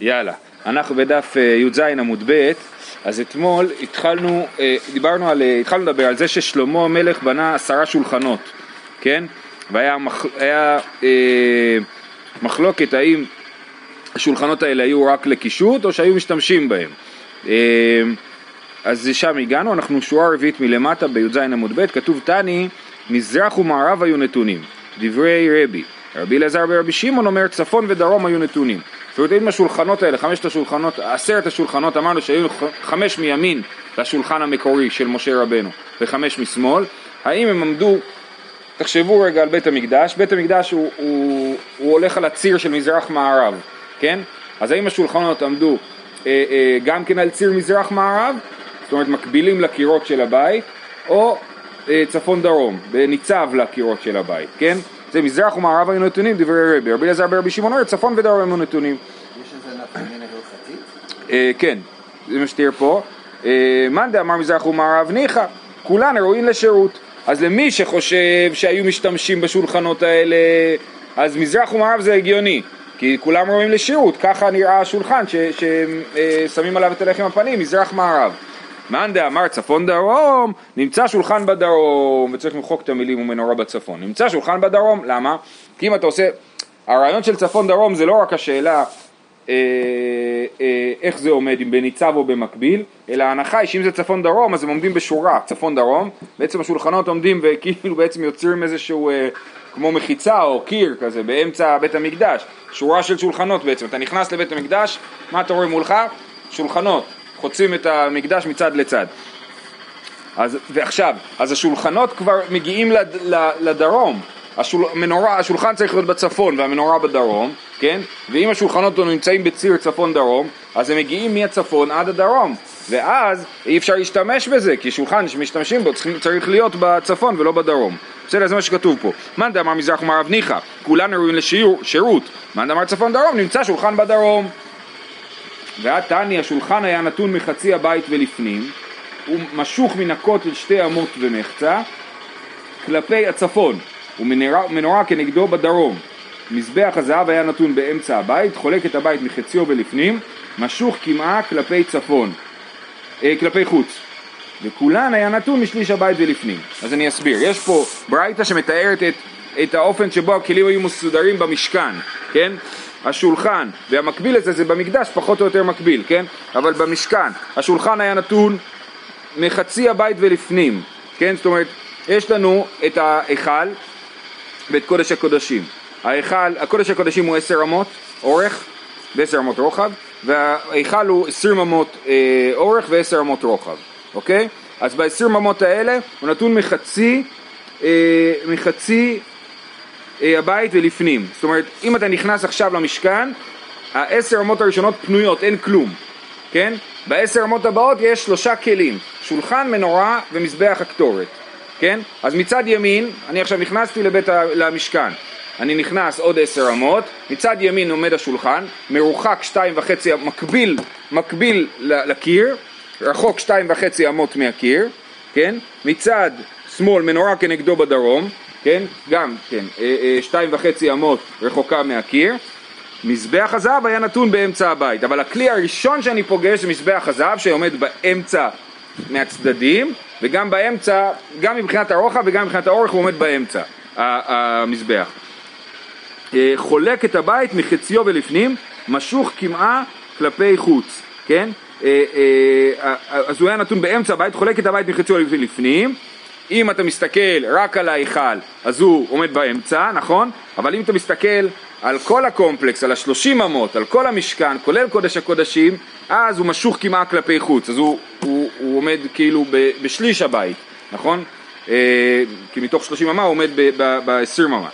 יאללה, אנחנו בדף אה, י"ז עמוד ב', אז אתמול התחלנו, אה, דיברנו על, אה, התחלנו לדבר על זה ששלמה המלך בנה עשרה שולחנות, כן? והיה מח, היה, אה, מחלוקת האם השולחנות האלה היו רק לקישוט או שהיו משתמשים בהם. אה, אז שם הגענו, אנחנו שורה רביעית מלמטה בי"ז עמוד ב', כתוב תני, מזרח ומערב היו נתונים, דברי רבי. רבי אלעזר ורבי שמעון אומר צפון ודרום היו נתונים. זאת אומרת אם השולחנות האלה, חמשת השולחנות, עשרת השולחנות, אמרנו שהיו חמש מימין לשולחן המקורי של משה רבנו וחמש משמאל, האם הם עמדו, תחשבו רגע על בית המקדש, בית המקדש הוא, הוא, הוא הולך על הציר של מזרח מערב, כן? אז האם השולחנות עמדו אה, אה, גם כן על ציר מזרח מערב, זאת אומרת מקבילים לקירות של הבית, או אה, צפון דרום, בניצב לקירות של הבית, כן? זה מזרח ומערב היו נתונים דברי רבי, רבי אלעזר ברבי שמעון אומר צפון ודרום היו נתונים. יש איזה נפקמינה הלכתית? אה, כן, זה מה שתראה פה. אה, מאן דאמר מזרח ומערב ניחא, כולן ראויים לשירות. אז למי שחושב שהיו משתמשים בשולחנות האלה, אז מזרח ומערב זה הגיוני, כי כולם ראויים לשירות, ככה נראה השולחן ששמים עליו את הלחם הפנים, מזרח מערב. מאן דאמר צפון דרום, נמצא שולחן בדרום, וצריך למחוק את המילים ומנורה בצפון. נמצא שולחן בדרום, למה? כי אם אתה עושה, הרעיון של צפון דרום זה לא רק השאלה אה, אה, איך זה עומד, אם בניצב או במקביל, אלא ההנחה היא שאם זה צפון דרום אז הם עומדים בשורה, צפון דרום, בעצם השולחנות עומדים וכאילו בעצם יוצרים איזשהו אה, כמו מחיצה או קיר כזה באמצע בית המקדש, שורה של שולחנות בעצם, אתה נכנס לבית המקדש, מה אתה רואה מולך? שולחנות, חוצים את המקדש מצד לצד. אז, ועכשיו, אז השולחנות כבר מגיעים לד, לדרום, השול, מנורה, השולחן צריך להיות בצפון והמנורה בדרום, כן? ואם השולחנות נמצאים בציר צפון-דרום, אז הם מגיעים מהצפון עד הדרום, ואז אי אפשר להשתמש בזה, כי שולחן שמשתמשים בו צריך, צריך להיות בצפון ולא בדרום. בסדר, זה מה שכתוב פה. מאן דאמר מזרח ומערב ניחא, כולן ראויים לשירות. מאן דאמר צפון-דרום, נמצא שולחן בדרום. ועד תני השולחן היה נתון מחצי הבית ולפנים, הוא משוך מן הכותל שתי אמות ומחצה כלפי הצפון, ומנורה כנגדו בדרום. מזבח הזהב היה נתון באמצע הבית, חולק את הבית מחציו ולפנים, משוך כמעה כלפי צפון, אה, כלפי חוץ. וכולן היה נתון משליש הבית ולפנים. אז אני אסביר, יש פה ברייתא שמתארת את, את האופן שבו הכלים היו מסודרים במשכן, כן? השולחן, והמקביל לזה זה במקדש פחות או יותר מקביל, כן? אבל במשכן, השולחן היה נתון מחצי הבית ולפנים, כן? זאת אומרת, יש לנו את ההיכל ואת קודש הקודשים. ההיכל, הקודש הקודשים הוא עשר אמות אורך ועשר אמות רוחב, וההיכל הוא עשרים אמות אה, אורך ועשר אמות רוחב, אוקיי? אז בעשרים אמות האלה הוא נתון מחצי, אה, מחצי הבית ולפנים. זאת אומרת, אם אתה נכנס עכשיו למשכן, העשר אמות הראשונות פנויות, אין כלום, כן? בעשר אמות הבאות יש שלושה כלים, שולחן, מנורה ומזבח הקטורת, כן? אז מצד ימין, אני עכשיו נכנסתי לבית ה... למשכן, אני נכנס עוד עשר אמות, מצד ימין עומד השולחן, מרוחק שתיים וחצי, מקביל, מקביל לקיר, רחוק שתיים וחצי אמות מהקיר, כן? מצד שמאל מנורה כנגדו בדרום, כן? גם, כן, אה, אה, שתיים וחצי אמות רחוקה מהקיר. מזבח הזהב היה נתון באמצע הבית, אבל הכלי הראשון שאני פוגש זה מזבח הזהב שעומד באמצע מהצדדים, וגם באמצע, גם מבחינת הרוחב וגם מבחינת האורך הוא עומד באמצע, המזבח. אה, חולק את הבית מחציו ולפנים, משוך כמעה כלפי חוץ, כן? אז הוא היה נתון באמצע הבית, חולק את הבית מחציו ולפנים, אם אתה מסתכל רק על ההיכל, אז הוא עומד באמצע, נכון? אבל אם אתה מסתכל על כל הקומפלקס, על השלושים אמות, על כל המשכן, כולל קודש הקודשים, אז הוא משוך כמעט כלפי חוץ, אז הוא, הוא, הוא עומד כאילו ב, בשליש הבית, נכון? אה, כי מתוך שלושים אמה הוא עומד בעשרים אמה.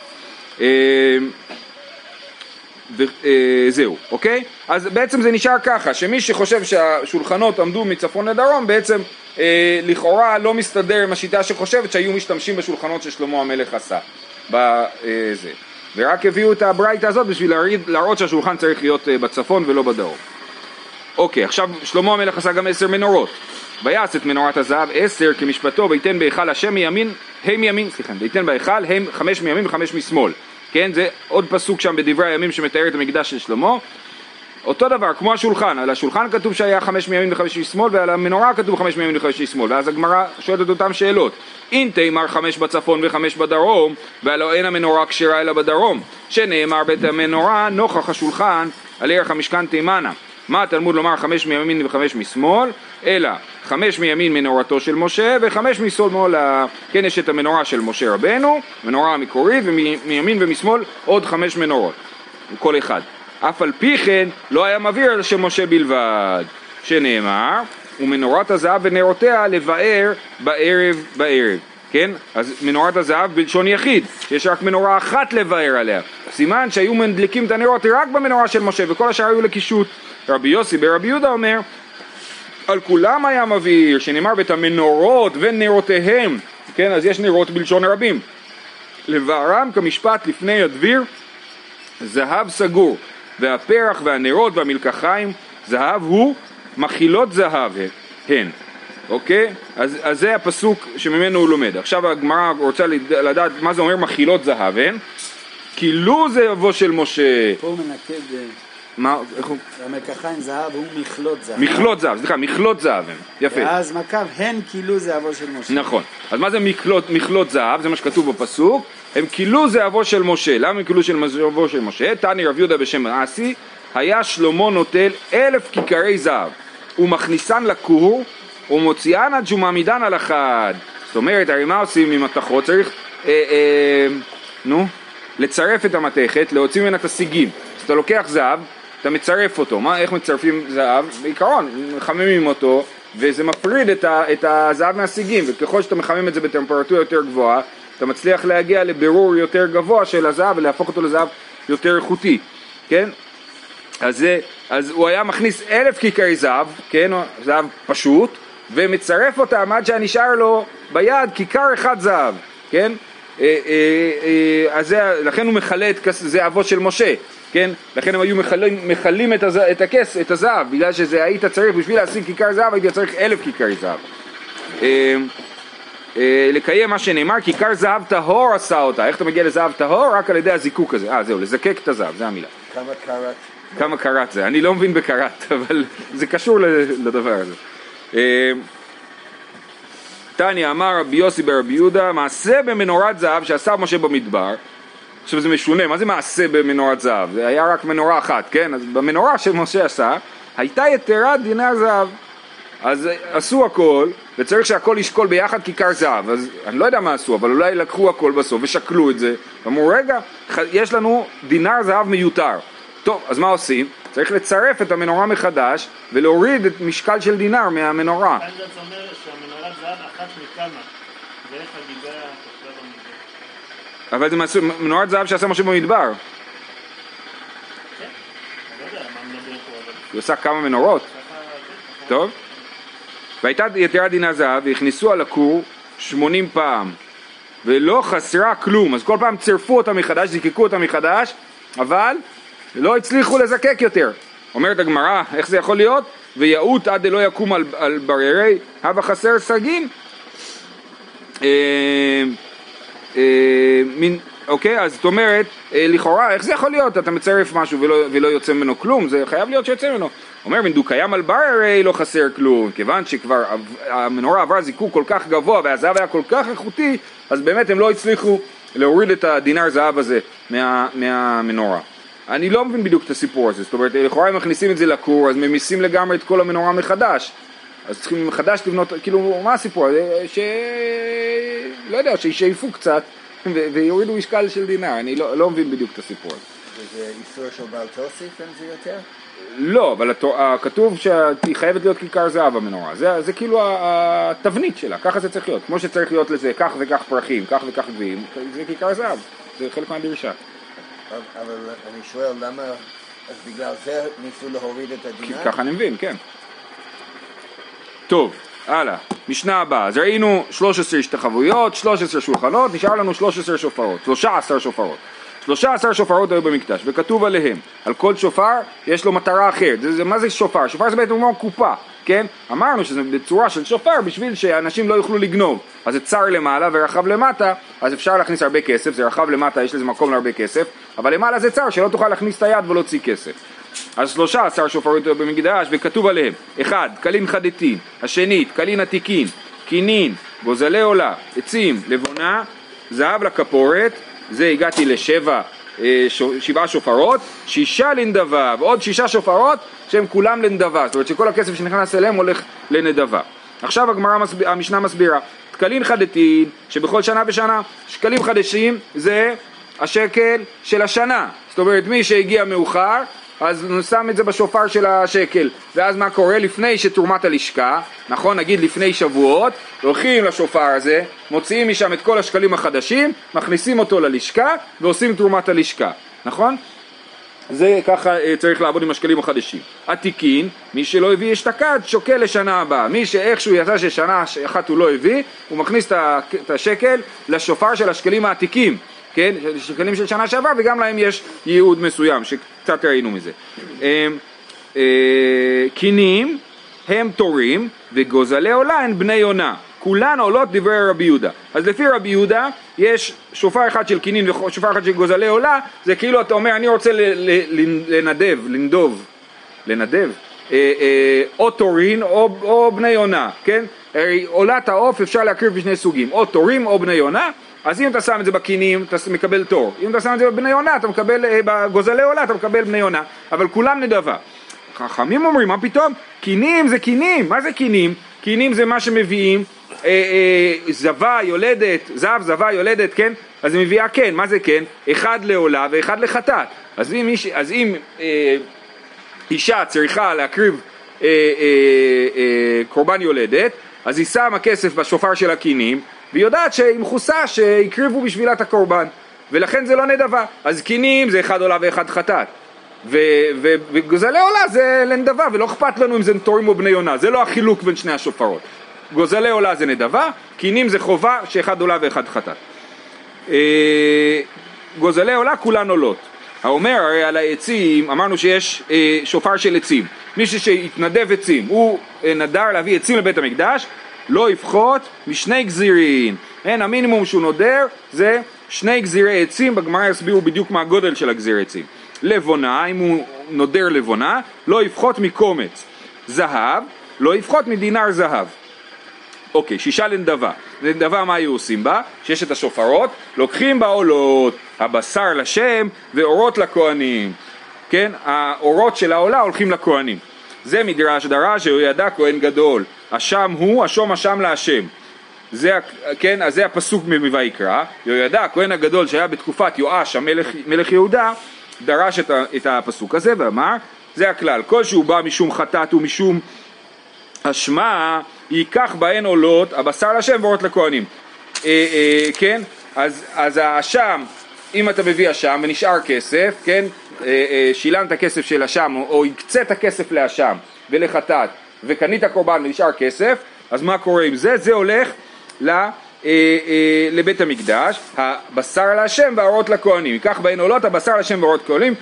אה, וזהו, אה, אוקיי? אז בעצם זה נשאר ככה, שמי שחושב שהשולחנות עמדו מצפון לדרום, בעצם לכאורה לא מסתדר עם השיטה שחושבת שהיו משתמשים בשולחנות ששלמה המלך עשה. בזה. ורק הביאו את הברייתא הזאת בשביל להראות שהשולחן צריך להיות אה, בצפון ולא בדרום. אוקיי, עכשיו שלמה המלך עשה גם עשר מנורות. ויעש את מנורת הזהב עשר כמשפטו ויתן בהיכל השם מימין, הם מימין, סליחה, ויתן בהיכל הם חמש מימין וחמש משמאל. כן, זה עוד פסוק שם בדברי הימים שמתאר את המקדש של שלמה. אותו דבר, כמו השולחן, על השולחן כתוב שהיה חמש מימין וחמש משמאל, ועל המנורה כתוב חמש מימין וחמש משמאל, ואז הגמרא שואלת את אותן שאלות. אם תימר חמש בצפון וחמש בדרום, והלא אין המנורה כשרה אלא בדרום, שנאמר בית המנורה נוכח השולחן על ערך המשכן תימנה. מה התלמוד לומר חמש מימין וחמש משמאל? אלא חמש מימין מנורתו של משה וחמש משמאל, כן יש את המנורה של משה רבנו, מנורה המקורית, ומימין ומשמאל עוד חמש מנורות, כל אחד. אף על פי כן לא היה מבהיר על שם משה בלבד, שנאמר, ומנורת הזהב ונרותיה לבאר בערב בערב, כן? אז מנורת הזהב בלשון יחיד, שיש רק מנורה אחת לבאר עליה, סימן שהיו מדליקים את הנרות רק במנורה של משה וכל השאר היו לקישוט. רבי יוסי ברבי יהודה אומר, על כולם היה מבהיר, שנאמר בית המנורות ונרותיהם, כן? אז יש נרות בלשון רבים. לבערם כמשפט לפני הדביר, זהב סגור, והפרח והנרות והמלקחיים, זהב הוא מכילות זהב הן, אוקיי? אז, אז זה הפסוק שממנו הוא לומד. עכשיו הגמרא רוצה לדעת מה זה אומר מכילות זהב הן, כי לו זה יבוא של משה. פה מנקד... מה, איך הוא? המלקחיים זהב הוא מכלות זהב. מכלות זהב, סליחה, מכלות זהב הם, יפה. ואז מקו הן כאילו זהבו של משה. נכון. אז מה זה מכלות, מכלות זהב? זה מה שכתוב בפסוק. הם כילו זהבו של משה. למה הם כילו זהבו של משה? תני רב יהודה בשם אסי, היה שלמה נוטל אלף כיכרי זהב, ומכניסן לכור, ומוציאן עד שהוא מעמידן על אחד. זאת אומרת, הרי מה עושים עם מתכות? צריך, אה, אה, נו, לצרף את המתכת, להוציא ממנה את הסיגים. אז אתה לוקח זהב, אתה מצרף אותו, מה, איך מצרפים זהב? בעיקרון, מחממים אותו וזה מפריד את, ה, את הזהב מהסיגים וככל שאתה מחמם את זה בטמפרטורה יותר גבוהה אתה מצליח להגיע לבירור יותר גבוה של הזהב ולהפוך אותו לזהב יותר איכותי, כן? אז, זה, אז הוא היה מכניס אלף כיכרי זהב, כן? זהב פשוט ומצרף אותם עד שנשאר לו ביד כיכר אחד זהב, כן? אה, אה, אה, אז זה, לכן הוא מכלה את זהבו של משה, כן? לכן הם היו מכלים, מכלים את, הז... את הכס, את הזהב, בגלל שזה היית צריך, בשביל להשיג כיכר זהב היית צריך אלף כיכר זהב. אה, אה, לקיים מה שנאמר, כיכר זהב טהור עשה אותה. איך אתה מגיע לזהב טהור? רק על ידי הזיקוק הזה. אה, זהו, לזקק את הזהב, זה המילה. כמה קראט? כמה קראט זה? אני לא מבין בקראט, אבל זה קשור לדבר הזה. אה, תניא אמר רבי יוסי ברבי יהודה, מעשה במנורת זהב שעשה משה במדבר, עכשיו זה משונה, מה זה מעשה במנורת זהב? זה היה רק מנורה אחת, כן? אז במנורה שמשה עשה, הייתה יתרה דינר זהב. אז עשו הכל, וצריך שהכל ישקול ביחד כיכר זהב. אז אני לא יודע מה עשו, אבל אולי לקחו הכל בסוף ושקלו את זה, ואמרו, רגע, יש לנו דינר זהב מיותר. טוב, אז מה עושים? צריך לצרף את המנורה מחדש ולהוריד את משקל של דינר מהמנורה. זה אומר שהמנורת זהב אחת מכמה, ואיך הגידה אבל זה מנורת זהב שעשה משה במדבר. היא עושה כמה מנורות. טוב. והייתה יתרה דינה זהב והכניסו על הכור שמונים פעם ולא חסרה כלום אז כל פעם צירפו אותה מחדש, זיקקו אותה מחדש אבל לא הצליחו לזקק יותר אומרת הגמרא, איך זה יכול להיות? ויעוט עד דלא יקום על, על בררי, הווה חסר סגין אה, מין, אוקיי, אז זאת אומרת, אה, לכאורה, איך זה יכול להיות? אתה מצרף משהו ולא, ולא יוצא ממנו כלום, זה חייב להיות שיוצא ממנו. אומר, מן דו-קיים על בר הרי לא חסר כלום, כיוון שכבר המנורה עברה זיקוק כל כך גבוה והזהב היה כל כך איכותי, אז באמת הם לא הצליחו להוריד את הדינר זהב הזה מה, מהמנורה. אני לא מבין בדיוק את הסיפור הזה, זאת אומרת, לכאורה הם מכניסים את זה לכור, אז ממיסים לגמרי את כל המנורה מחדש. אז צריכים מחדש לבנות, כאילו, מה הסיפור? ש... לא יודע, שישאפו קצת ויורידו משקל של דינר, אני לא, לא מבין בדיוק את הסיפור הזה. וזה איסור של בעל תוסיף אם זה יותר? לא, אבל כתוב שהיא חייבת להיות כיכר זהב במנורה, זה, זה כאילו התבנית שלה, ככה זה צריך להיות, כמו שצריך להיות לזה כך וכך פרחים, כך וכך גביעים, זה כיכר זהב, זה חלק מהדרישה. אבל אני שואל למה, אז בגלל זה ניסו להוריד את הדינר? ככה אני מבין, כן. טוב, הלאה, משנה הבאה, אז ראינו 13 השתחוויות, 13 שולחנות, נשאר לנו 13 שופרות, 13 שופרות. 13 שופרות היו במקדש, וכתוב עליהם, על כל שופר יש לו מטרה אחרת. זה, זה, מה זה שופר? שופר זה בעצם כמו קופה, כן? אמרנו שזה בצורה של שופר בשביל שאנשים לא יוכלו לגנוב. אז זה צר למעלה ורחב למטה, אז אפשר להכניס הרבה כסף, זה רחב למטה, יש לזה מקום להרבה כסף, אבל למעלה זה צר, שלא תוכל להכניס את היד ולהוציא כסף. אז שלושה עשר שופרות במקדש, וכתוב עליהם, אחד, קלין חדתין, השנית, קלין עתיקין, קינין, גוזלי עולה, עצים, לבונה, זהב לכפורת, זה הגעתי לשבע, אה, שבעה שופרות, שישה לנדבה, ועוד שישה שופרות שהם כולם לנדבה, זאת אומרת שכל הכסף שנכנס אליהם הולך לנדבה. עכשיו הגמרא, מסב... המשנה מסבירה, תקלין חדתין, שבכל שנה ושנה, שקלים חדשים זה השקל של השנה, זאת אומרת מי שהגיע מאוחר אז הוא שם את זה בשופר של השקל ואז מה קורה לפני שתרומת הלשכה נכון נגיד לפני שבועות הולכים לשופר הזה מוציאים משם את כל השקלים החדשים מכניסים אותו ללשכה ועושים תרומת הלשכה נכון? זה ככה אה, צריך לעבוד עם השקלים החדשים. עתיקין, מי שלא הביא אשתקד שוקל לשנה הבאה. מי שאיכשהו יצא ששנה אחת הוא לא הביא, הוא מכניס את השקל לשופר של השקלים העתיקים, כן? שקלים של שנה שעברה וגם להם יש ייעוד מסוים, שקצת ראינו מזה. אה, קינים הם תורים וגוזלי עולה הן בני יונה. כולן עולות דברי רבי יהודה. אז לפי רבי יהודה יש שופר אחד של קינין ושופר אחד של גוזלי עולה, זה כאילו אתה אומר אני רוצה לנדב, לנדוב, לנדב, אה, אה, או תורין או, בני יונה, כן? עולת העוף אפשר להקריב בשני סוגים, או תורים או בני יונה, אז אם אתה שם את זה בקינים אתה מקבל תור, אם אתה שם את זה בבני יונה אתה מקבל, אה, בגוזלי עולה אתה מקבל בני יונה, אבל כולם נדבה. חכמים אומרים, מה פתאום? קינים זה קינים, מה זה קינים? קינים זה מה שמביאים, אה, אה, זבה יולדת, זב, זבה יולדת, כן? אז היא מביאה כן, מה זה כן? אחד לעולה ואחד לחטאת. אז אם, איש, אז אם אה, אישה צריכה להקריב אה, אה, אה, קורבן יולדת, אז היא שמה כסף בשופר של הקינים, והיא יודעת שהיא מכוסה שהקריבו בשבילה את הקורבן, ולכן זה לא נדבה. אז קינים זה אחד עולה ואחד חטאת. וגוזלי עולה זה לנדבה, ולא אכפת לנו אם זה תורים או בני יונה, זה לא החילוק בין שני השופרות. גוזלי עולה זה נדבה, קינים זה חובה שאחד עולה ואחד חטאת. אה, גוזלי עולה כולן עולות. האומר הרי על העצים, אמרנו שיש אה, שופר של עצים. מישהו שהתנדב עצים, הוא אה, נדר להביא עצים לבית המקדש, לא יפחות משני גזירין. אין, המינימום שהוא נודר זה שני גזירי עצים, בגמרא יסבירו בדיוק מה הגודל של הגזיר עצים. לבונה, אם הוא נודר לבונה, לא יפחות מקומץ. זהב, לא יפחות מדינר זהב. אוקיי, שישה לנדבה. לנדבה מה היו עושים בה? שיש את השופרות, לוקחים בה עולות, הבשר לשם ואורות לכהנים. כן, האורות של העולה הולכים לכהנים. זה מדרש דרש שהוא ידע כהן גדול. אשם הוא, אשום אשם להשם. זה, כן, אז זה הפסוק מויקרא, יהוידע הכהן הגדול שהיה בתקופת יואש המלך מלך יהודה דרש את, ה, את הפסוק הזה ואמר זה הכלל, כל שהוא בא משום חטאת ומשום אשמה ייקח בהן עולות הבשר להשם ואורות לכהנים. אה, אה, כן, אז, אז האשם אם אתה מביא אשם ונשאר כסף, כן, אה, אה, שילמת כסף של אשם או, או הקצית כסף לאשם ולחטאת וקנית קורבן ונשאר כסף, אז מה קורה עם זה? זה הולך ל, אה, אה, לבית המקדש, הבשר להשם והאורות לכהנים, ייקח בהן עולות הבשר להשם והאורות לכהנים,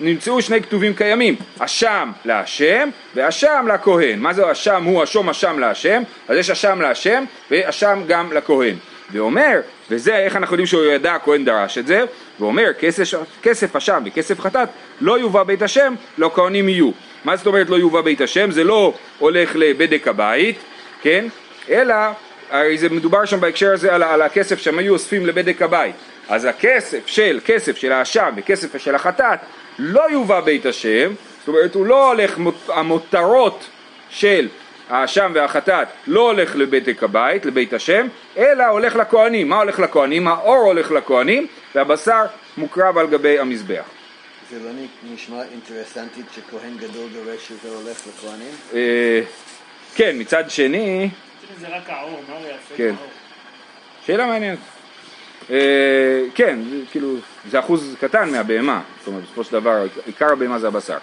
נמצאו שני כתובים קיימים, אשם להשם ואשם לכהן, מה זה אשם? הוא אשום אשם להשם, אז יש אשם להשם ואשם גם לכהן, ואומר, וזה איך אנחנו יודעים שהוא ידע הכהן דרש את זה, ואומר כסף, כסף אשם וכסף חטאת לא יובא בית השם, לא כהנים יהיו. מה זאת אומרת לא יובא בית השם? זה לא הולך לבדק הבית, כן? אלא, הרי זה מדובר שם בהקשר הזה על, על הכסף שהם היו אוספים לבדק הבית. אז הכסף של, כסף של האשם וכסף של החטאת לא יובא בית השם, זאת אומרת הוא לא הולך, מות- המותרות של האשם והחטאת לא הולך לבדק הבית, לבית השם, אלא הולך לכהנים. מה הולך לכהנים? האור הולך לכהנים והבשר מוקרב על גבי המזבח. זה לא נשמע אינטרסנטית שכהן גדול דורש שזה הולך לכהנים? אה, כן, מצד שני, זה רק העור, מה הוא יעשה כן. שאלה מעניינת. אה, כן, זה, כאילו, זה אחוז קטן מהבהמה, זאת אומרת, בסופו של דבר, עיקר הבהמה זה הבשר,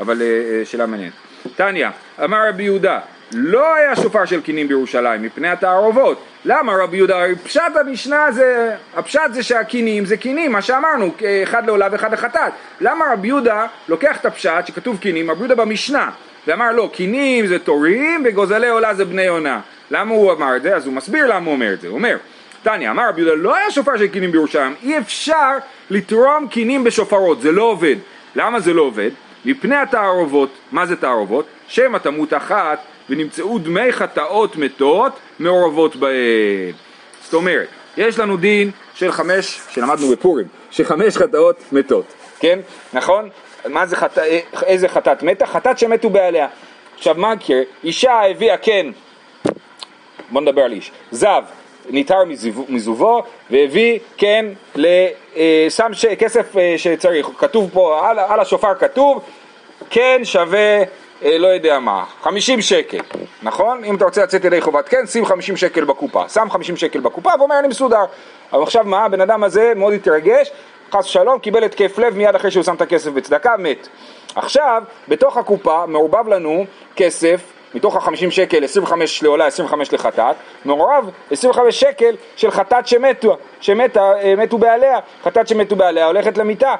אבל אה, שאלה מעניינת. טניה, אמר רבי יהודה, לא היה שופר של קינים בירושלים מפני התערובות. למה רבי יהודה? פשט המשנה זה, הפשט זה שהקינים זה קינים, מה שאמרנו, אחד לעולה ואחד לחטאת. למה רבי יהודה לוקח את הפשט שכתוב קינים, רבי יהודה במשנה, ואמר לא, קינים זה תורים וגוזלי עולה זה בני יונה. למה הוא אמר את זה? אז הוא מסביר למה הוא אומר את זה. הוא אומר, תניא, אמר רבי יהודה, לא היה שופר של קינים בירושלים, אי אפשר לתרום קינים בשופרות, זה לא עובד. למה זה לא עובד? מפני התערובות, מה זה תערובות? שמא תמות אחת ונמצאו דמי חטאות מתות מעורבות בהן. זאת אומרת, יש לנו דין של חמש, שלמדנו בפורים, של חמש חטאות מתות, כן? נכון? מה זה חטא, איזה חטאת מתה? חטאת שמתו בעליה. עכשיו מה יקרה? אישה הביאה כן, בוא נדבר על איש, זב, ניתר מזיו- מזובו והביא כן, אה, שם כסף אה, שצריך, כתוב פה, על, על השופר כתוב, כן שווה אה, לא יודע מה, 50 שקל, נכון? אם אתה רוצה לצאת ידי חובת כן, שים 50 שקל בקופה, שם 50 שקל בקופה ואומר אני מסודר. אבל עכשיו מה, הבן אדם הזה מאוד התרגש, חס ושלום, קיבל התקף לב מיד אחרי שהוא שם את הכסף בצדקה, מת. עכשיו, בתוך הקופה מעורבב לנו כסף, מתוך ה-50 שקל, 25 לעולה, 25 לחטאת, מעורב 25 שקל של חטאת שמתו, שמתה, אה, מתו בעליה, חטאת שמתו בעליה הולכת למיטה.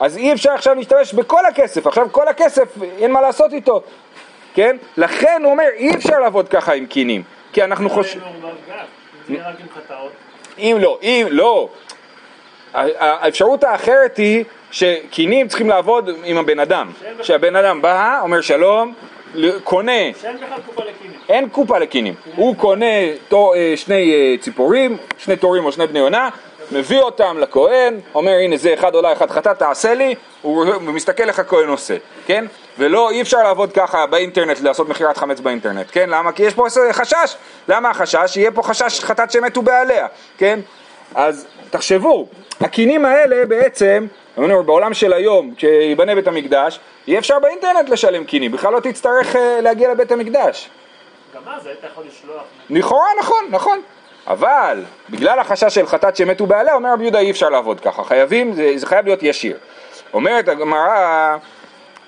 אז אי אפשר עכשיו להשתמש בכל הכסף, עכשיו כל הכסף אין מה לעשות איתו, כן? לכן הוא אומר אי אפשר לעבוד ככה עם קינים, כי אנחנו חושבים. אם לא, אם לא, האפשרות האחרת היא שקינים צריכים לעבוד עם הבן אדם, שהבן אדם בא, אומר שלום, קונה, שאין בכלל קופה לקינים. אין קופה לקינים, הוא קונה אה, שני אה, ציפורים, שני תורים או שני בני יונה, מביא אותם לכהן, אומר הנה זה אחד עולה אחד חטאת תעשה לי, הוא מסתכל איך הכהן עושה, כן? ולא, אי אפשר לעבוד ככה באינטרנט, לעשות מכירת חמץ באינטרנט, כן? למה? כי יש פה חשש, למה החשש? יהיה פה חשש חטאת שמתו בעליה, כן? אז תחשבו, הקינים האלה בעצם, אומר, בעולם של היום, כשיבנה בית המקדש, יהיה אפשר באינטרנט לשלם קינים, בכלל לא תצטרך אה, להגיע לבית המקדש. גם אז היית יכול לשלוח. לכאורה נכון, נכון. אבל בגלל החשש של חטאת שמתו בעליה, אומר רבי יהודה אי אפשר לעבוד ככה, חייבים, זה, זה חייב להיות ישיר. אומרת הגמרא,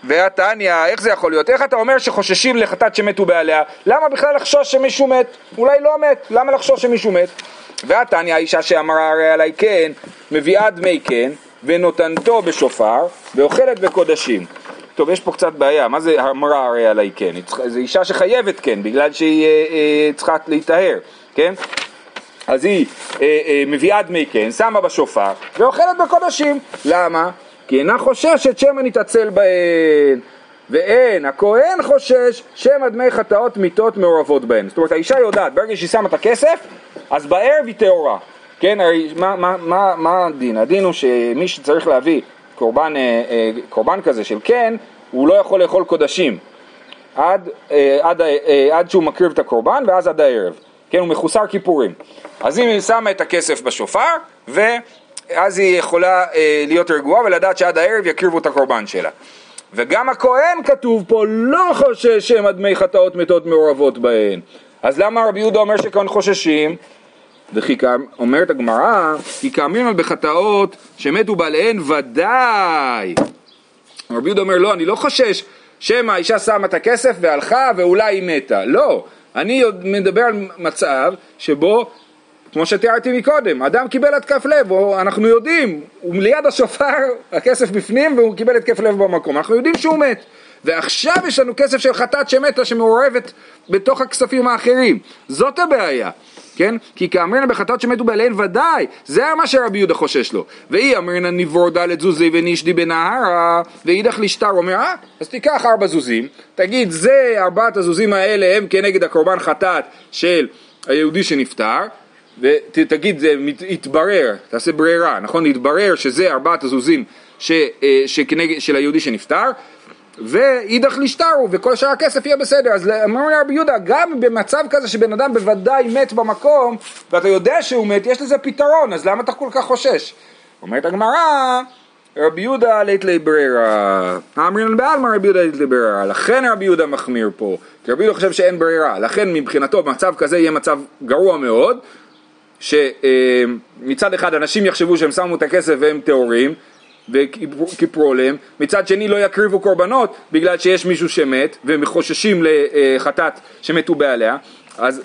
והתניא, איך זה יכול להיות? איך אתה אומר שחוששים לחטאת שמתו בעליה? למה בכלל לחשוש שמישהו מת? אולי לא מת, למה לחשוש שמישהו מת? והתניא, האישה שאמרה הרי עליי כן, מביאה דמי כן, ונותנתו בשופר, ואוכלת בקודשים. טוב, יש פה קצת בעיה, מה זה אמרה הרי עליי כן? זו אישה שחייבת כן, בגלל שהיא אה, אה, צריכה להיטהר, כן? אז היא אה, אה, מביאה דמי כן, שמה בשופר, ואוכלת בקודשים. למה? כי אינה חוששת שמא נתעצל בהן. ואין, הכהן חושש שמא דמי חטאות מיתות מעורבות בהן. זאת אומרת, האישה יודעת, ברגע שהיא שמה את הכסף, אז בערב היא טהורה. כן, הרי מה, מה, מה, מה הדין? הדין הוא שמי שצריך להביא קורבן, אה, אה, קורבן כזה של כן, הוא לא יכול לאכול קודשים. עד, אה, עד, אה, עד שהוא מקריב את הקורבן ואז עד הערב. כן, הוא מחוסר כיפורים. אז אם היא שמה את הכסף בשופר, ואז היא יכולה אה, להיות רגועה ולדעת שעד הערב יקריבו את הקורבן שלה. וגם הכהן כתוב פה לא חושש שמא דמי חטאות מתות מעורבות בהן. אז למה רבי יהודה אומר שכהן חוששים? וכי אומרת הגמרא, כי כאמינו בחטאות שמתו בעליהן ודאי. רבי יהודה אומר, לא, אני לא חושש שמא האישה שמה את הכסף והלכה ואולי היא מתה. לא, אני עוד מדבר על מצב שבו, כמו שתיארתי מקודם, אדם קיבל התקף לב, או אנחנו יודעים, הוא ליד השופר, הכסף בפנים והוא קיבל התקף לב במקום, אנחנו יודעים שהוא מת. ועכשיו יש לנו כסף של חטאת שמתה שמעורבת בתוך הכספים האחרים. זאת הבעיה. כן? כי כאמרנה בחטאת שמתו בעליהן ודאי, זה מה שרבי יהודה חושש לו. ואי אמרנה נבור דלת זוזי ונשדי בנהרה, ואידך לשטר, אומר, אה, אז תיקח ארבע זוזים, תגיד, זה ארבעת הזוזים האלה הם כנגד הקורבן חטאת של היהודי שנפטר, ותגיד, זה יתברר, תעשה ברירה, נכון? יתברר שזה ארבעת הזוזים ש, אה, שכנגד, של היהודי שנפטר, ואידך לשטרו, וכל שאר הכסף יהיה בסדר. אז אמר רבי יהודה, גם במצב כזה שבן אדם בוודאי מת במקום, ואתה יודע שהוא מת, יש לזה פתרון, אז למה אתה כל כך חושש? אומרת הגמרא, רבי יהודה לית לי ברירה. אמרינן בעלמא רבי יהודה לית לי ברירה. לכן רבי יהודה מחמיר פה, כי רבי יהודה חושב שאין ברירה. לכן מבחינתו במצב כזה יהיה מצב גרוע מאוד, שמצד אחד אנשים יחשבו שהם שמו את הכסף והם טהורים, וכיפרו עליהם, מצד שני לא יקריבו קורבנות בגלל שיש מישהו שמת והם חוששים לחטאת שמתו בעליה, אז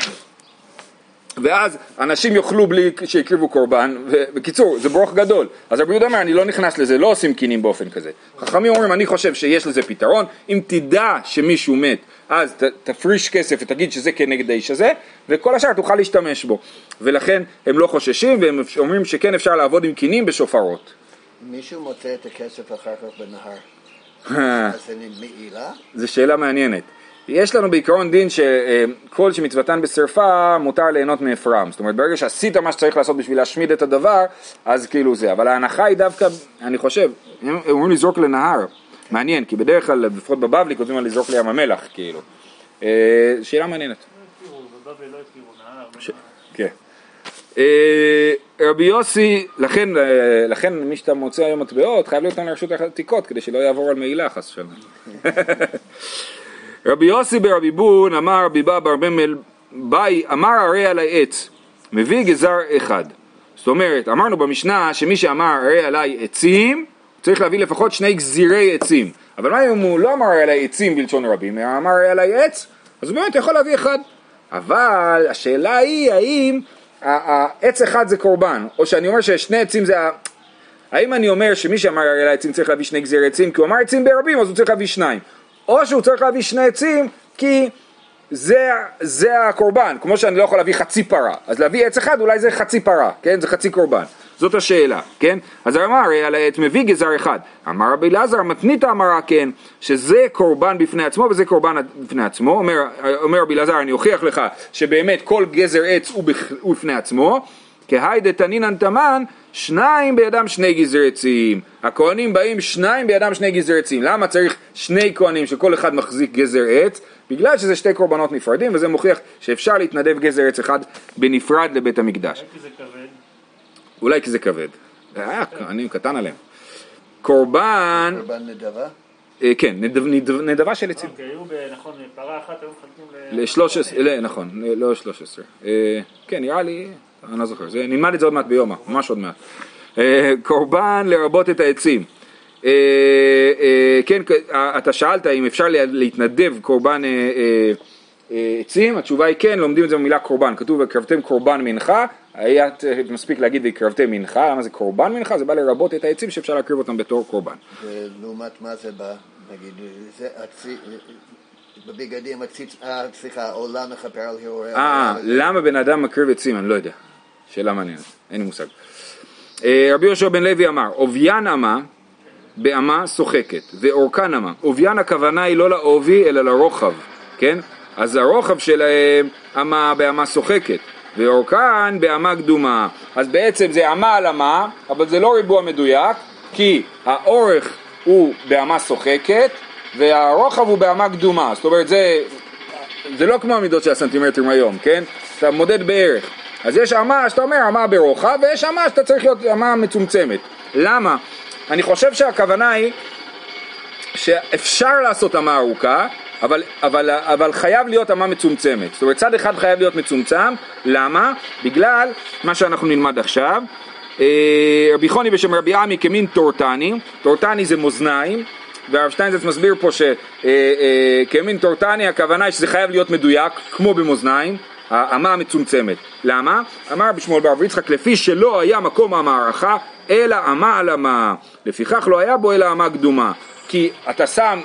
ואז אנשים יאכלו בלי שהקריבו קורבן, ובקיצור, זה ברוך גדול. אז רבי יהודה אומר, אני לא נכנס לזה, לא עושים קינים באופן כזה. חכמים אומרים, אני חושב שיש לזה פתרון, אם תדע שמישהו מת, אז ת, תפריש כסף ותגיד שזה כנגד האיש הזה, וכל השאר תוכל להשתמש בו. ולכן הם לא חוששים, והם אומרים שכן אפשר לעבוד עם קינים בשופרות. מישהו מוצא את הכסף אחר כך בנהר, אז זה מעילה? זו שאלה מעניינת. יש לנו בעיקרון דין שכל שמצוותן בשרפה מותר ליהנות מאפרם. זאת אומרת, ברגע שעשית מה שצריך לעשות בשביל להשמיד את הדבר, אז כאילו זה. אבל ההנחה היא דווקא, אני חושב, הם אומרים לזרוק לנהר. מעניין, כי בדרך כלל, לפחות בבבלי, כותבים על לזרוק לים המלח, כאילו. אה, שאלה מעניינת. הכירו, לא הכירו נהר. כן. אה, רבי יוסי, לכן, אה, לכן מי שאתה מוצא היום מטבעות חייב להיות לרשות העתיקות כדי שלא יעבור על מעילה חס ושלום. רבי יוסי ברבי בון אמר רבי בא בר במל באי אמר הרי עלי עץ מביא גזר אחד. זאת אומרת אמרנו במשנה שמי שאמר הרי עלי עצים צריך להביא לפחות שני גזירי עצים אבל מה אם הוא לא אמר הרי עלי עצים בלשון רבים אמר הרי עלי עץ אז הוא באמת יכול להביא אחד אבל השאלה היא האם העץ אחד זה קורבן. או שאני אומר ששני עצים זה ה... האם אני אומר שמי שאמר הרי לעצים צריך להביא שני גזירי עצים כי הוא אמר עצים ברבים אז הוא צריך להביא שניים. או שהוא צריך להביא שני עצים כי זה, זה הקורבן. כמו שאני לא יכול להביא חצי פרה. אז להביא עץ אחד אולי זה חצי פרה כן? זה חצי קורבן זאת השאלה כן אז הוא אמר על העץ מביא גזר אחד אמר רבי אלעזר מתנית אמרה כן שזה קורבן בפני עצמו וזה קורבן בפני עצמו אומר, רבי אלעזר אני אוכיח לך שבאמת כל גזר עץ הוא, בכ, הוא בפני עצמו כהי דתנינן תמן, שניים בידם שני גזרי עצים. הכהנים באים שניים בידם שני גזרי עצים. למה צריך שני כהנים שכל אחד מחזיק גזר עץ? בגלל שזה שתי קורבנות נפרדים, וזה מוכיח שאפשר להתנדב גזר עץ אחד בנפרד לבית המקדש. אולי כי זה כבד. אה, כהנים קטן עליהם. קורבן, קורבן נדבה? אה, כן, נדב, נדב, נדבה של עצים. כי היו, נכון, פרה אחת היו מחלקים ל... ל-13, לא, נכון, לא 13. אה, כן, נראה לי, אני לא זוכר, זה- נלמד את זה עוד מעט ביומא, ממש עוד מעט. קורבן לרבות את העצים. כן, אתה שאלת אם אפשר לה- להתנדב קורבן עצים, התשובה היא כן, לומדים את זה במילה קורבן, כתוב והקרבתם קורבן מנחה, היה מספיק להגיד והקרבתם מנחה, למה זה קורבן מנחה? זה בא לרבות את העצים שאפשר להקריב אותם בתור קורבן. ולעומת מה זה בא? נגיד, זה הצי... בבגדים הציץ... אה, סליחה, עולה מכפר על הרהורי. אה, למה בן אדם מקריב עצים? אני לא יודע. שאלה מעניינת, אין לי מושג. אה, רבי יהושע בן לוי אמר, עוביין אמה באמה שוחקת, ואורכן אמה. עוביין הכוונה היא לא לעובי אלא לרוחב, כן? אז הרוחב שלהם אמה באמה שוחקת, ואורכן באמה קדומה. אז בעצם זה אמה על אמה, אבל זה לא ריבוע מדויק, כי האורך הוא באמה שוחקת, והרוחב הוא באמה קדומה. זאת אומרת, זה זה לא כמו המידות של הסנטימטרים היום, כן? אתה מודד בערך. אז יש אמה שאתה אומר אמה ברוחב, ויש אמה שאתה צריך להיות אמה מצומצמת. למה? אני חושב שהכוונה היא שאפשר לעשות אמה ארוכה, אבל, אבל, אבל חייב להיות אמה מצומצמת. זאת אומרת, צד אחד חייב להיות מצומצם, למה? בגלל מה שאנחנו נלמד עכשיו. אה, רבי חוני בשם רבי עמי כמין טורטני, טורטני זה מאזניים, והרב שטיינזרץ מסביר פה שכמין טורטני הכוונה היא שזה חייב להיות מדויק, כמו במאזניים, האמה המצומצמת. למה? אמר רבי שמואל בר יצחק, לפי שלא היה מקום המערכה, אלא אמה על אמה. לפיכך לא היה בו אלא אמה קדומה. כי אתה שם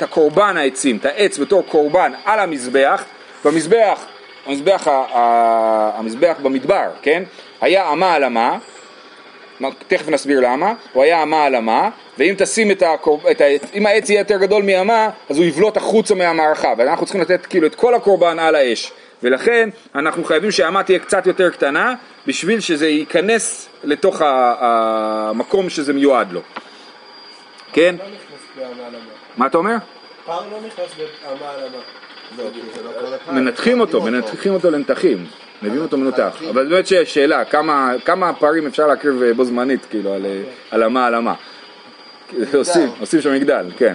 את הקורבן העצים, את העץ בתור קורבן על המזבח, במזבח, המזבח, ה- ה- המזבח במדבר, כן? היה אמה על אמה, מה- תכף נסביר למה, הוא היה אמה על אמה, ואם תשים את, הקור... את העץ, אם העץ יהיה יותר גדול מאמה, אז הוא יבלוט החוצה מהמערכה, ואנחנו צריכים לתת כאילו את כל הקורבן על האש, ולכן אנחנו חייבים שהאמה תהיה קצת יותר קטנה, בשביל שזה ייכנס לתוך המקום שזה מיועד לו, כן? על. מה אתה אומר? פר לא נכנס באמה על אמה. לא, כי זה לא. מנתחים אותו, מנתחים אותו לנתחים, מביאים אותו מנותח, אבל באמת שיש שאלה, כמה, כמה פרים אפשר להקריב אה, בו זמנית, כאילו, על, אה, על אמה על אמה. עושים, עושים שם מגדל, כן.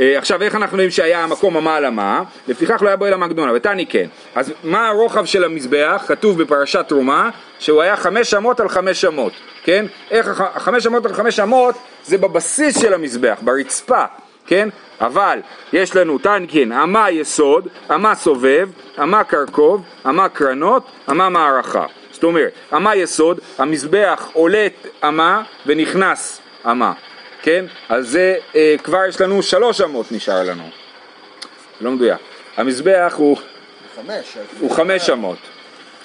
אה, עכשיו איך אנחנו יודעים שהיה המקום אמה על אמה? לפיכך לא היה בו אלא מקדונה, ותני כן. אז מה הרוחב של המזבח? כתוב בפרשת תרומה שהוא היה חמש אמות על חמש אמות, כן? איך החמש אמות על חמש אמות זה בבסיס של המזבח, ברצפה. כן? אבל יש לנו טנקין, אמה יסוד, אמה סובב, אמה קרקוב, אמה קרנות, אמה מערכה. זאת אומרת, אמה יסוד, המזבח עולה אמה ונכנס אמה, כן? אז זה אה, כבר יש לנו שלוש אמות נשאר לנו. לא מדויק. המזבח הוא, חמש. הוא חמש אמות.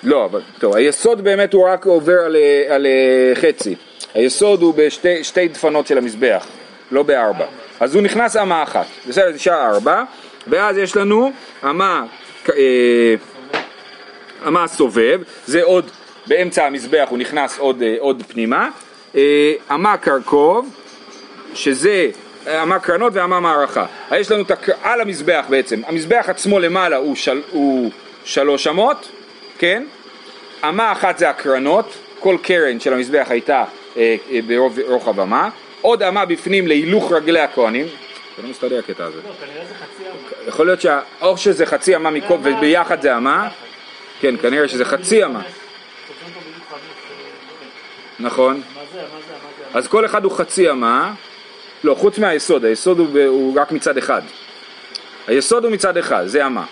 לא, אבל טוב, היסוד באמת הוא רק עובר על, אה, על אה, חצי. היסוד הוא בשתי שתי דפנות של המזבח, לא בארבע. אז הוא נכנס אמה אחת. בסדר, זה נשאר ארבע. ואז יש לנו אמה, אה, אמה סובב, זה עוד, באמצע המזבח הוא נכנס עוד, אה, עוד פנימה. אמה קרקוב, שזה אמה קרנות ואמה מערכה. אז יש לנו את הק... על המזבח בעצם, המזבח עצמו למעלה הוא, של... הוא שלוש אמות, כן? אמה אחת זה הקרנות, כל קרן של המזבח הייתה אה, אה, ברוב רוחב אמה, עוד אמה בפנים להילוך רגלי הכהנים, זה לא מסתדר הקטע הזה, לא, כנראה זה חצי אמה. יכול להיות שה... או שזה חצי אמה מכל וביחד זה אמה, כן כנראה שזה חצי אמה, אה. נכון? אז כל אחד הוא חצי אמה, לא, חוץ מהיסוד, היסוד הוא, הוא רק מצד אחד. היסוד הוא מצד אחד, זה אמה,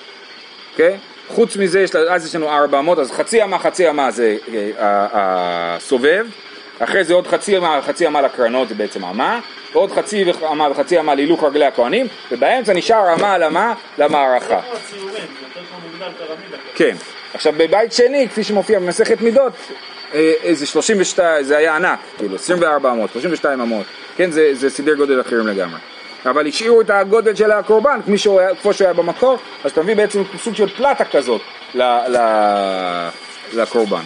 אוקיי? חוץ מזה, יש, אז יש לנו ארבע אמות, אז חצי אמה, חצי אמה זה אה, הסובב, אחרי זה עוד חצי אמה, חצי אמה לקרנות זה בעצם אמה, ועוד חצי אמה וחצי אמה להילוך רגלי הכהנים, ובאמצע נשאר אמה על אמה למערכה. כן. עכשיו בבית שני, כפי שמופיע במסכת מידות, אה, איזה 32, זה היה ענק, כאילו 24 אמות, 32 אמות, כן, זה, זה סדרי גודל אחרים לגמרי. אבל השאירו את הגודל של הקורבן כפי שהוא היה, כמו שהוא היה במקור, אז אתה מביא בעצם סוג של פלטה כזאת ל, ל, לקורבן,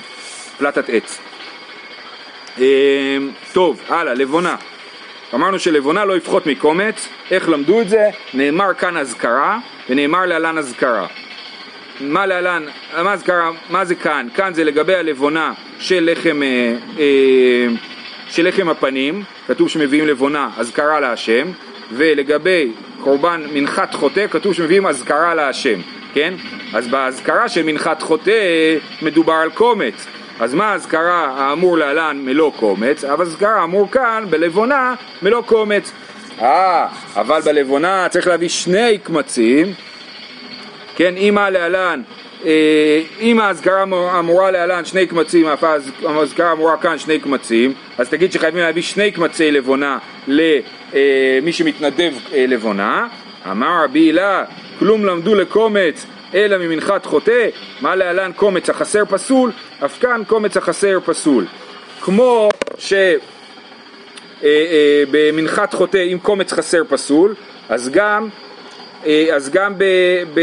פלטת עץ. אה, טוב, הלאה, לבונה. אמרנו שלבונה לא יפחות מקומץ, איך למדו את זה? נאמר כאן אזכרה ונאמר להלן אזכרה. מה להלן, מה אזכרה, מה זה כאן? כאן זה לגבי הלבונה של לחם, אה, אה, של לחם הפנים, כתוב שמביאים לבונה אזכרה להשם, ולגבי קורבן מנחת חוטא כתוב שמביאים אזכרה להשם, כן? אז באזכרה של מנחת חוטא מדובר על קומץ, אז מה האזכרה האמור להלן מלוא קומץ, אבל אזכרה האמור כאן בלבונה מלוא קומץ. אה, אבל בלבונה צריך להביא שני קמצים, כן, אם להלן, אם האזכרה אמור- אמורה להלן שני קמצים, אף אז- האזכרה אמורה כאן שני קמצים, אז תגיד שחייבים להביא שני קמצי לבונה למי שמתנדב אה, לבונה. אמר רבי הילה, כלום למדו לקומץ אלא ממנחת חוטא, מה להלן קומץ החסר פסול, אף כאן קומץ החסר פסול. כמו ש... אה, אה, במנחת חוטא אם קומץ חסר פסול, אז גם, אה, אז גם, ב, ב,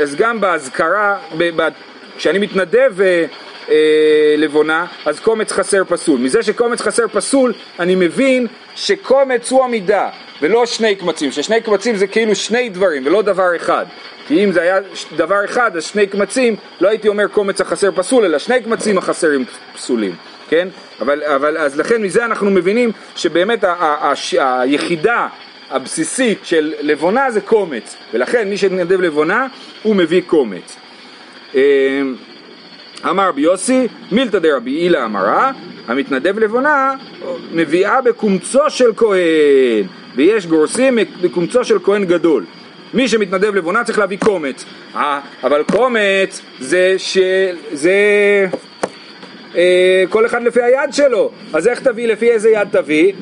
אז גם באזכרה, ב, ב, כשאני מתנדב אה, אה, לבונה, אז קומץ חסר פסול. מזה שקומץ חסר פסול, אני מבין שקומץ הוא המידה, ולא שני קמצים, ששני קמצים זה כאילו שני דברים ולא דבר אחד. כי אם זה היה דבר אחד, אז שני קמצים, לא הייתי אומר קומץ החסר פסול, אלא שני קמצים החסרים פסולים. כן? אבל, אבל אז לכן מזה אנחנו מבינים שבאמת ה, ה, ה, היחידה הבסיסית של לבונה זה קומץ, ולכן מי שמתנדב לבונה הוא מביא קומץ. אה, אמר רבי יוסי, מילתא דרבי הילה אמרה, המתנדב לבונה מביאה בקומצו של כהן, ויש גורסים בקומצו של כהן גדול. מי שמתנדב לבונה צריך להביא קומץ, אה, אבל קומץ זה, ש... זה אה, כל אחד לפי היד שלו, אז איך תביא, לפי איזה יד תביא?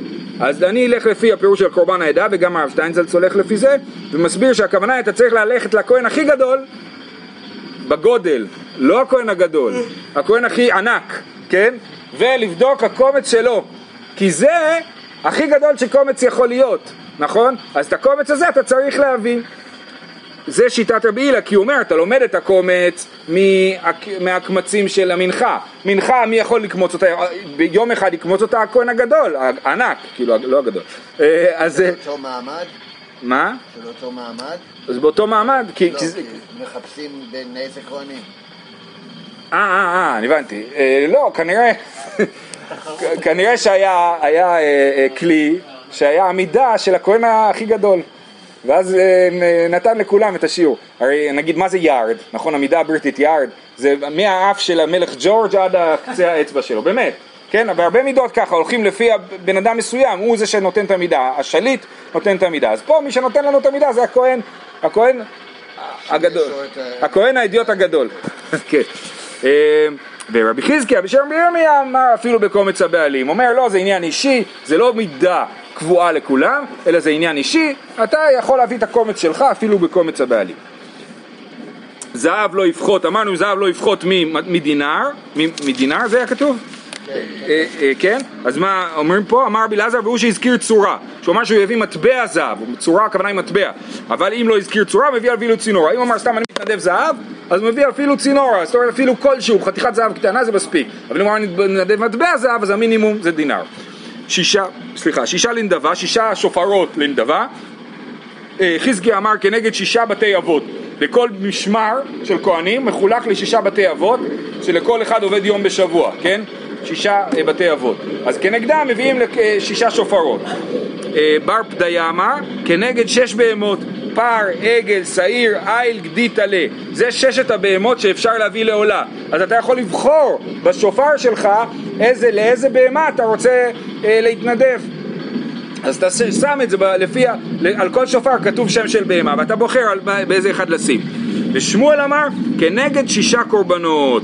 אז אני אלך לפי הפירוש של קורבן העדה וגם הרב שטיינזלץ הולך לפי זה ומסביר שהכוונה היא אתה צריך ללכת לכהן הכי גדול בגודל, לא הכהן הגדול, הכהן הכי ענק, כן? ולבדוק הקומץ שלו, כי זה הכי גדול שקומץ יכול להיות, נכון? אז את הקומץ הזה אתה צריך להביא. זה שיטת רבי הילה, כי הוא אומר, אתה לומד את הקומץ מהק- מהקמצים של המנחה. מנחה, מי יכול לקמוץ אותה? ביום אחד יקמוץ אותה הכהן הגדול, הענק, כאילו, לא הגדול. אה, אז אה, אותו מעמד? מה? של אותו מעמד? אז באותו מעמד, כי... לא, כי מחפשים בין איזה כהנים. אה, אה, אה, אני הבנתי. אה, לא, כנראה, כנראה שהיה היה, כלי שהיה עמידה של הכהן הכי גדול. ואז אה, נתן לכולם את השיעור. הרי נגיד מה זה יארד, נכון? המידה הבריטית יארד, זה מהאף של המלך ג'ורג' עד קצה האצבע שלו, באמת. כן, בהרבה מידות ככה, הולכים לפי בן אדם מסוים, הוא זה שנותן את המידה, השליט נותן את המידה. אז פה מי שנותן לנו את המידה זה הכהן, הכהן הגדול, הכהן האידיוט הגדול. כן. אה, ורבי חזקיה בשם רבי ירמיה אמר אפילו בקומץ הבעלים, אומר לא זה עניין אישי, זה לא מידה קבועה לכולם, אלא זה עניין אישי, אתה יכול להביא את הקומץ שלך אפילו בקומץ הבעלים. זהב לא יפחות, אמרנו זהב לא יפחות מדינר, מדינר זה היה כתוב? אה, אה, כן, אז מה אומרים פה? אמר רבי אלעזר והוא שהזכיר צורה, שהוא אמר שהוא יביא מטבע זהב, צורה הכוונה היא מטבע, אבל אם לא הזכיר צורה מביא אפילו צינורה, אם אמר סתם אני מתנדב זהב, אז מביא אפילו צינורה, זאת אומרת אפילו כלשהו, חתיכת זהב קטנה זה מספיק, אבל אם אמר אני מתנדב מטבע זהב אז המינימום זה דינר. שישה, סליחה, שישה לנדבה, שישה שופרות לנדבה, אה, חזקיה אמר כנגד שישה בתי אבות. לכל משמר של כהנים מחולק לשישה בתי אבות, שלכל אחד עובד יום בשבוע, כן? שישה אה, בתי אבות. אז כנגדם מביאים אה, שישה שופרות. אה, בר פדיה אמר כנגד שש בהמות, פר, עגל, שעיר, איל, גדי, טלה. זה ששת הבהמות שאפשר להביא לעולה. אז אתה יכול לבחור בשופר שלך איזה, לאיזה בהמה אתה רוצה אה, להתנדב. אז אתה שם את זה לפי, על כל שופר כתוב שם של בהמה ואתה בוחר על, באיזה אחד לשים. ושמואל אמר כנגד שישה קורבנות.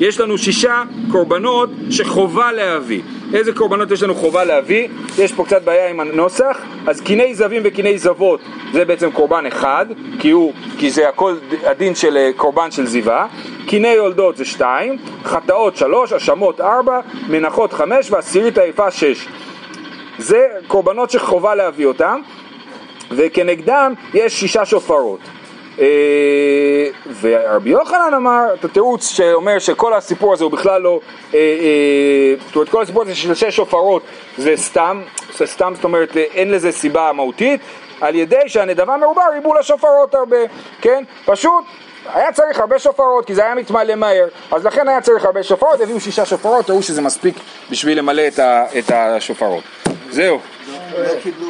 יש לנו שישה קורבנות שחובה להביא. איזה קורבנות יש לנו חובה להביא? יש פה קצת בעיה עם הנוסח. אז קיני זבים וקיני זבות זה בעצם קורבן אחד, כי, הוא, כי זה הכל הדין של אה, קורבן של זיווה. קיני יולדות זה שתיים, חטאות שלוש, אשמות ארבע, מנחות חמש ועשירית היפה שש. זה קורבנות שחובה להביא אותם, וכנגדם יש שישה שופרות. אה, ורבי יוחנן אמר את התירוץ שאומר שכל הסיפור הזה הוא בכלל לא, אה, אה, זאת אומרת כל הסיפור הזה של שש שופרות זה סתם, זה סתם זאת אומרת אין לזה סיבה מהותית, על ידי שהנדבה מרובה ריבו לשופרות הרבה, כן? פשוט היה צריך הרבה שופרות כי זה היה מתמלא מהר, אז לכן היה צריך הרבה שופרות, הביאו שישה שופרות, ראו שזה מספיק בשביל למלא את השופרות. זהו. לא